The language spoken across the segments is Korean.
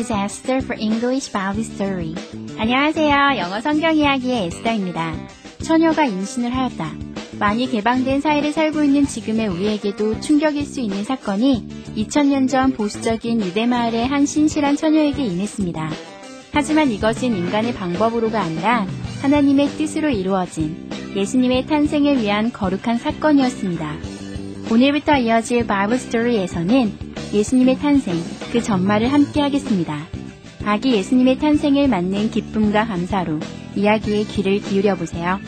Esther for English Bible Story. 안녕하세요. 영어 성경 이야기의 에스더입니다. 처녀가 임신을 하였다. 많이 개방된 사회를 살고 있는 지금의 우리에게도 충격일 수 있는 사건이 2000년 전 보수적인 유대 마을의 한 신실한 처녀에게 인했습니다. 하지만 이것은 인간의 방법으로가 아니라 하나님의 뜻으로 이루어진 예수님의 탄생을 위한 거룩한 사건이었습니다. 오늘부터 이어질 바이블 스토리에서는 예수님의 탄생, 그 전말을 함께 하겠습니다. 아기 예수님의 탄생을 맞는 기쁨과 감사로 이야기에 귀를 기울여 보세요.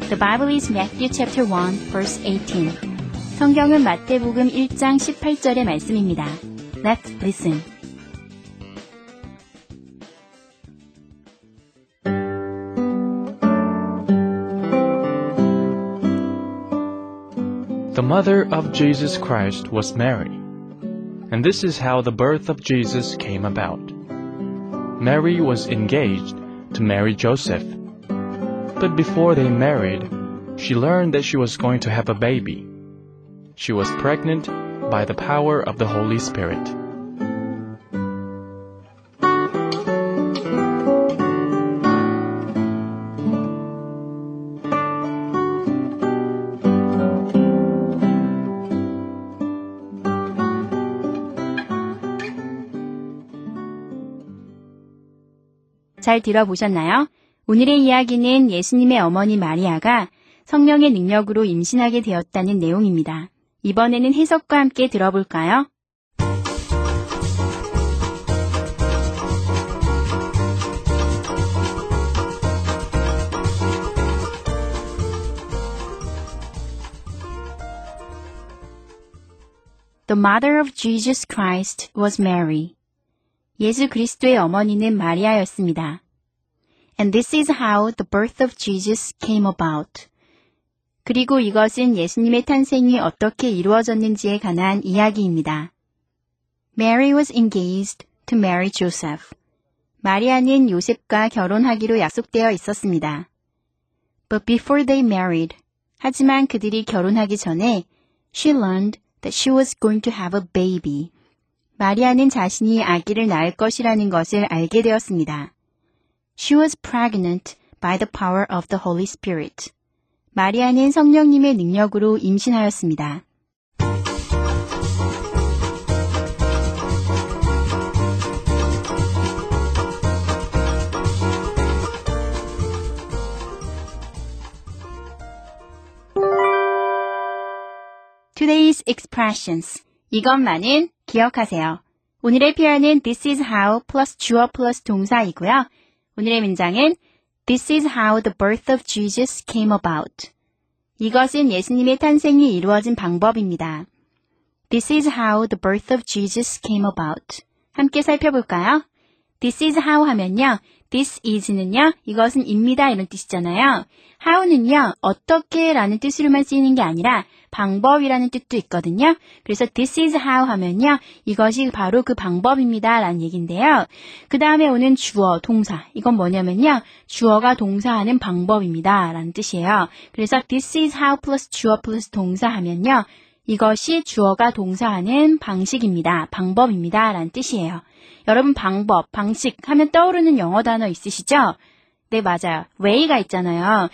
The Bible is Matthew chapter 1 verse 18. 성경은 마태복음 1장 18절의 말씀입니다. Let's listen. The mother of Jesus Christ was Mary, and this is how the birth of Jesus came about. Mary was engaged to marry Joseph, but before they married, she learned that she was going to have a baby. She was pregnant by the power of the Holy Spirit. 잘 들어보셨나요? 오늘의 이야기는 예수님의 어머니 마리아가 성령의 능력으로 임신하게 되었다는 내용입니다. 이번에는 해석과 함께 들어볼까요? The mother of Jesus Christ was Mary. 예수 그리스도의 어머니는 마리아였습니다. And this is how the birth of Jesus came about. 그리고 이것은 예수님의 탄생이 어떻게 이루어졌는지에 관한 이야기입니다. Mary was engaged to marry Joseph. 마리아는 요셉과 결혼하기로 약속되어 있었습니다. But before they married, 하지만 그들이 결혼하기 전에 she learned that she was going to have a baby. 마리아는 자신이 아기를 낳을 것이라는 것을 알게 되었습니다. She was pregnant by the power of the Holy Spirit. 마리아는 성령님의 능력으로 임신하였습니다. Today's expressions. 이것만은 기억하세요. 오늘의 표현은 this is how 플러스 주어 플러스 동사이고요. 오늘의 문장은 This is how the birth of Jesus came about. 이것은 예수님의 탄생이 이루어진 방법입니다. This is how the birth of Jesus came about. 함께 살펴볼까요? This is how 하면요. This is는요. 이것은 입니다 이런 뜻이잖아요. how는요. 어떻게 라는 뜻으로만 쓰이는 게 아니라 방법이라는 뜻도 있거든요. 그래서 this is how 하면요. 이것이 바로 그 방법입니다 라는 얘기인데요. 그 다음에 오는 주어, 동사. 이건 뭐냐면요. 주어가 동사하는 방법입니다 라는 뜻이에요. 그래서 this is how 플러스 주어 플러스 동사 하면요. 이것이 주어가 동사하는 방식입니다. 방법입니다. 라는 뜻이에요. 여러분 방법, 방식 하면 떠오르는 영어 단어 있으시죠? 네, 맞아요. way가 있잖아요.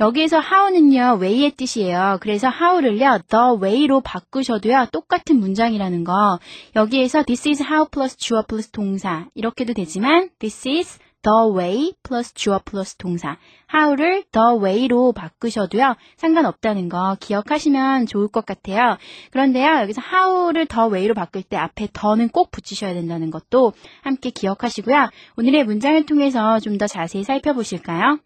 여기에서 how는요, way의 뜻이에요. 그래서 how를요, the way로 바꾸셔도요, 똑같은 문장이라는 거. 여기에서 this is how 플러스 주어 플러스 동사. 이렇게도 되지만, this is the way 플러스 주어 플러스 동사. how를 the way로 바꾸셔도요, 상관없다는 거 기억하시면 좋을 것 같아요. 그런데요, 여기서 how를 the way로 바꿀 때 앞에 the는 꼭 붙이셔야 된다는 것도 함께 기억하시고요. 오늘의 문장을 통해서 좀 더 자세히 살펴보실까요?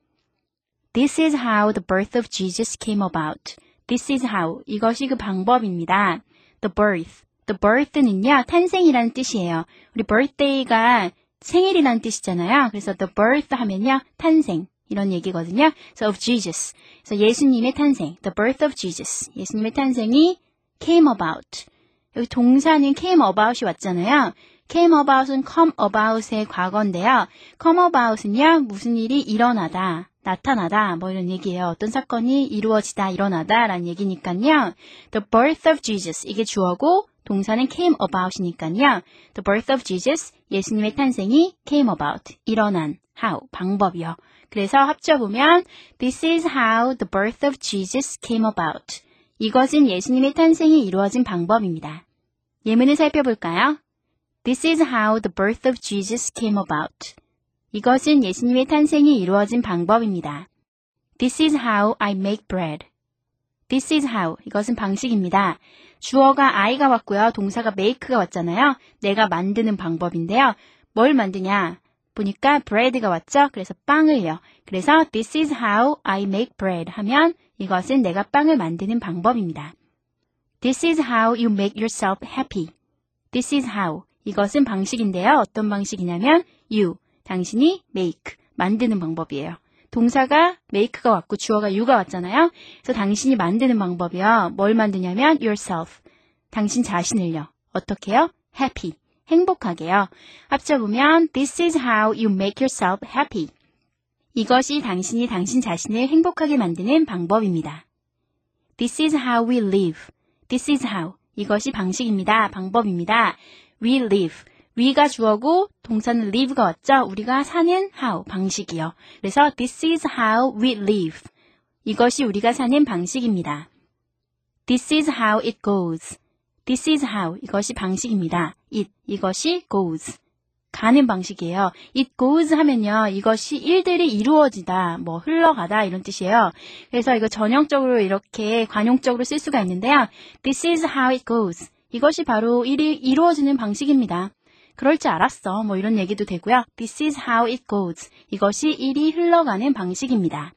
This is how the birth of Jesus came about. This is how. 이것이 그 방법입니다. The birth. the birth는요, 탄생이라는 뜻이에요. 우리 birthday가 생일이라는 뜻이잖아요. 그래서 the birth 하면요, 탄생. 이런 얘기거든요. So of Jesus. 그래서 예수님의 탄생. The birth of Jesus. 예수님의 탄생이 came about. 여기 동사는 came about이 왔잖아요. came about은 come about의 과거인데요. come about은요, 무슨 일이 일어나다, 나타나다, 뭐 이런 얘기예요. 어떤 사건이 이루어지다, 일어나다, 라는 얘기니까요. The birth of Jesus. 이게 주어고, 동사는 came about이니까요. The birth of Jesus. 예수님의 탄생이 came about. 일어난. how. 방법이요. 그래서 합쳐보면, This is how the birth of Jesus came about. 이것은 예수님의 탄생이 이루어진 방법입니다. 예문을 살펴볼까요? This is how the birth of Jesus came about. 이것은 예수님의 탄생이 이루어진 방법입니다. This is how I make bread. This is how. 이것은 방식입니다. 주어가 I가 왔고요. 동사가 make가 왔잖아요. 내가 만드는 방법인데요. 뭘 만드냐? 보니까 bread가 왔죠? 그래서 빵을요. 그래서 this is how I make bread 하면 이것은 내가 빵을 만드는 방법입니다. This is how you make yourself happy. This is how. 이것은 방식인데요. 어떤 방식이냐면 you, 당신이 make, 만드는 방법이에요. 동사가 make가 왔고 주어가 you가 왔잖아요. 그래서 당신이 만드는 방법이요. 뭘 만드냐면 yourself, 당신 자신을요. 어떻게요? happy, 행복하게요. 합쳐보면 this is how you make yourself happy. 이것이 당신이 당신 자신을 행복하게 만드는 방법입니다. This is how we live. This is how. 이것이 방식입니다. 방법입니다. We live. We가 주어고 동사는 live가 왔죠. 우리가 사는 how 방식이요. 그래서 this is how we live. 이것이 우리가 사는 방식입니다. This is how it goes. This is how 이것이 방식입니다. it 이것이 goes. 가는 방식이에요. It goes 하면요. 이것이 일들이 이루어지다, 뭐 흘러가다 이런 뜻이에요. 그래서 이거 전형적으로 이렇게 관용적으로 쓸 수가 있는데요. This is how it goes. 이것이 바로 일이 이루어지는 방식입니다. 그럴 줄 알았어. 뭐 이런 얘기도 되고요. This is how it goes. 이것이 일이 흘러가는 방식입니다.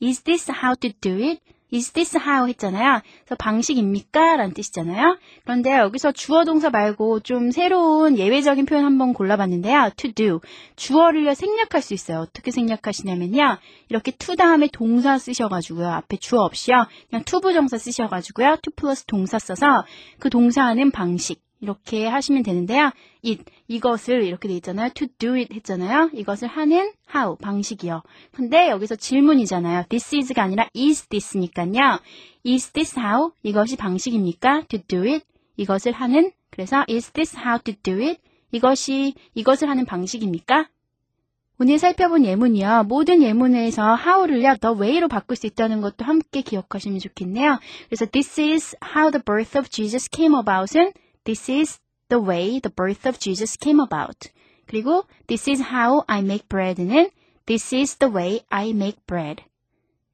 Is this how to do it? Is this how 했잖아요. 그래서 방식입니까? 라는 뜻이잖아요. 그런데 여기서 주어 동사 말고 좀 새로운 예외적인 표현 한번 골라봤는데요. to do. 주어를 생략할 수 있어요. 어떻게 생략하시냐면요. 이렇게 to 다음에 동사 쓰셔가지고요. 앞에 주어 없이요. 그냥 to 부정사 쓰셔가지고요. to 플러스 동사 써서 그 동사하는 방식. 이렇게 하시면 되는데요. it, 이것을 이렇게 돼 있잖아요. to do it 했잖아요. 이것을 하는 how, 방식이요. 근데 여기서 질문이잖아요. this is가 아니라 is this니까요. is this how? 이것이 방식입니까? to do it? 이것을 하는? 그래서 is this how to do it? 이것이, 이것을 하는 방식입니까? 오늘 살펴본 예문이요. 모든 예문에서 how를요, the way로 바꿀 수 있다는 것도 함께 기억하시면 좋겠네요. 그래서 this is how the birth of Jesus came about은 This is the way the birth of Jesus came about. 그리고 This is how I make bread는 This is the way I make bread.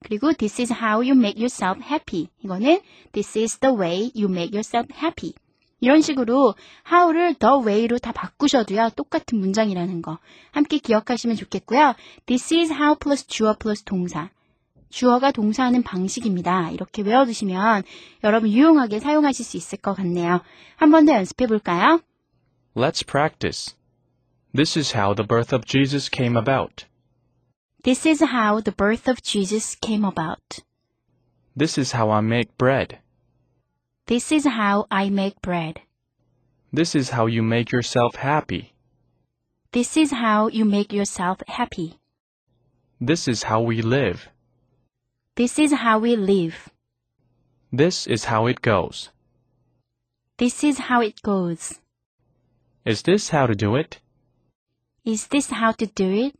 그리고 This is how you make yourself happy. 이거는 This is the way you make yourself happy. 이런 식으로 how를 the way로 다 바꾸셔도요. 똑같은 문장이라는 거 함께 기억하시면 좋겠고요. This is how 플러스 주어 플러스 동사. 주어가 동사하는 방식입니다. 이렇게 외워두시면 여러분 유용하게 사용하실 수 있을 것 같네요. 한 번 더 연습해 볼까요? Let's practice. This is how the birth of Jesus came about. This is how the birth of Jesus came about. This is how I make bread. This is how I make bread. This is how you make yourself happy. This is how you make yourself happy. This is how we live. This is how we live. This is how it goes. This is how it goes. Is this how to do it? Is this how to do it?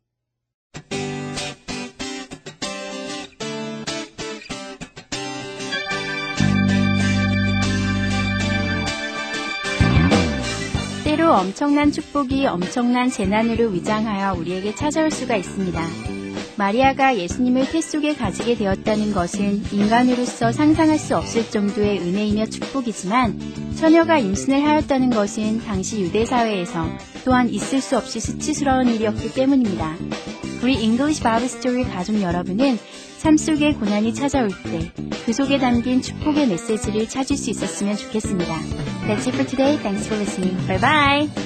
때로 엄청난 축복이 엄청난 재난으로 위장하여 우리에게 찾아올 수가 있습니다. 마리아가 예수님을 태 속에 가지게 되었다는 것은 인간으로서 상상할 수 없을 정도의 은혜이며 축복이지만 처녀가 임신을 하였다는 것은 당시 유대 사회에서 또한 있을 수 없이 수치스러운 일이었기 때문입니다. 우리 English Bible Story 가족 여러분은 삶 속에 고난이 찾아올 때 그 속에 담긴 축복의 메시지를 찾을 수 있었으면 좋겠습니다. That's it for today. Thanks for listening. Bye bye.